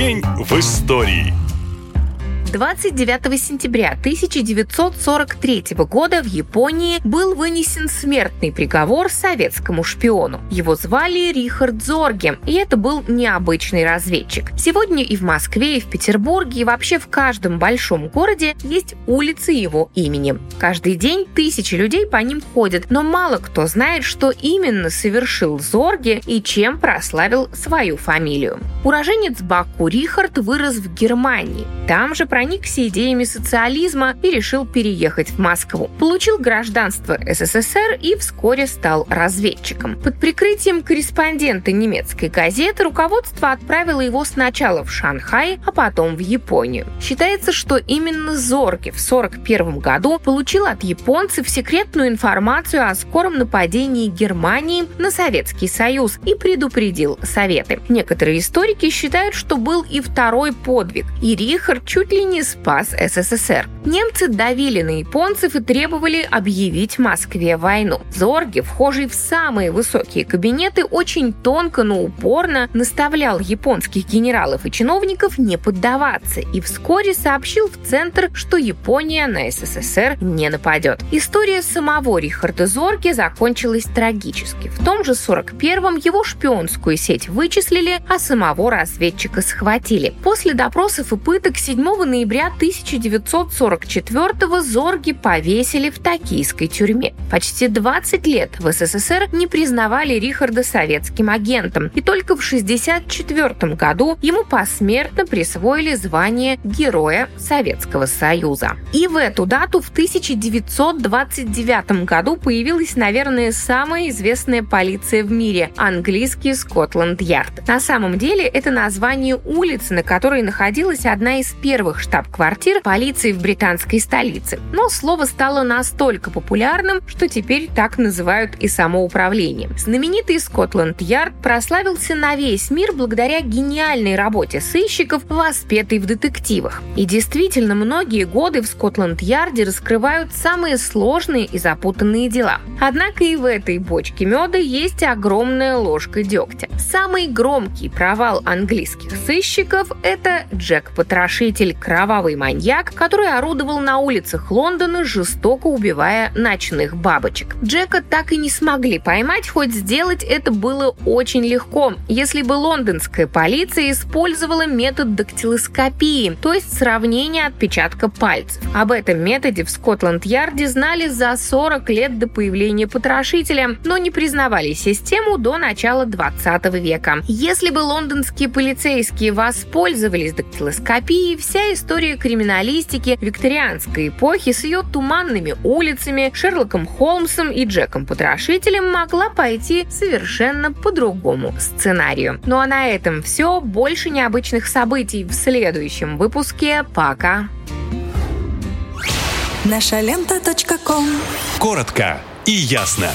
День в истории. 29 сентября 1943 года в Японии был вынесен смертный приговор советскому шпиону. Его звали Рихард Зорге, и это был необычный разведчик. Сегодня и в Москве, и в Петербурге, и вообще в каждом большом городе есть улицы его имени. Каждый день тысячи людей по ним ходят, но мало кто знает, что именно совершил Зорге и чем прославил свою фамилию. Уроженец Баку Рихард вырос в Германии. Там же проникся идеями социализма и решил переехать в Москву. Получил гражданство СССР и вскоре стал разведчиком. Под прикрытием корреспондента немецкой газеты руководство отправило его сначала в Шанхай, а потом в Японию. Считается, что именно Зорге в 1941 году получил от японцев секретную информацию о скором нападении Германии на Советский Союз и предупредил Советы. Некоторые историки считают, что был и второй подвиг, и Рихард чуть ли не спас СССР. Немцы давили на японцев и требовали объявить Москве войну. Зорге, вхожий в самые высокие кабинеты, очень тонко, но упорно наставлял японских генералов и чиновников не поддаваться и вскоре сообщил в Центр, что Япония на СССР не нападет. История самого Рихарда Зорге закончилась трагически. В том же 41-м его шпионскую сеть вычислили, а самого разведчика схватили. После допросов и пыток 7 ноября 1944 Зорги повесили в токийской тюрьме. Почти 20 лет в СССР не признавали Рихарда советским агентом, и только в 1964 году ему посмертно присвоили звание Героя Советского Союза. И в эту дату в 1929 году появилась, наверное, самая известная полиция в мире – английский Скотланд-Ярд. На самом деле это название улицы, на которой находилась одна из первых штаб-квартир полиции в британской столице. Но слово стало настолько популярным, что теперь так называют и само управление. Знаменитый Скотланд-Ярд прославился на весь мир благодаря гениальной работе сыщиков, воспетой в детективах. И действительно, многие годы в Скотланд-Ярде раскрывают самые сложные и запутанные дела. Однако и в этой бочке меда есть огромная ложка дегтя. Самый громкий провал английских сыщиков – это Джек-потрошитель, кровавый маньяк, который орудовал на улицах Лондона, жестоко убивая ночных бабочек. Джека так и не смогли поймать, хоть сделать это было очень легко, если бы лондонская полиция использовала метод дактилоскопии, то есть сравнения отпечатка пальцев. Об этом методе в Скотланд-Ярде знали за 40 лет до появления потрошителя, но не признавали систему до начала 20 века. Если бы лондонские полицейские воспользовались дактилоскопией, вся история криминалистики викторианской эпохи с ее туманными улицами, Шерлоком Холмсом и Джеком Потрошителем могла пойти совершенно по другому сценарию. Ну а на этом все. Больше необычных событий в следующем выпуске. Пока! Наша лента. Коротко и ясно.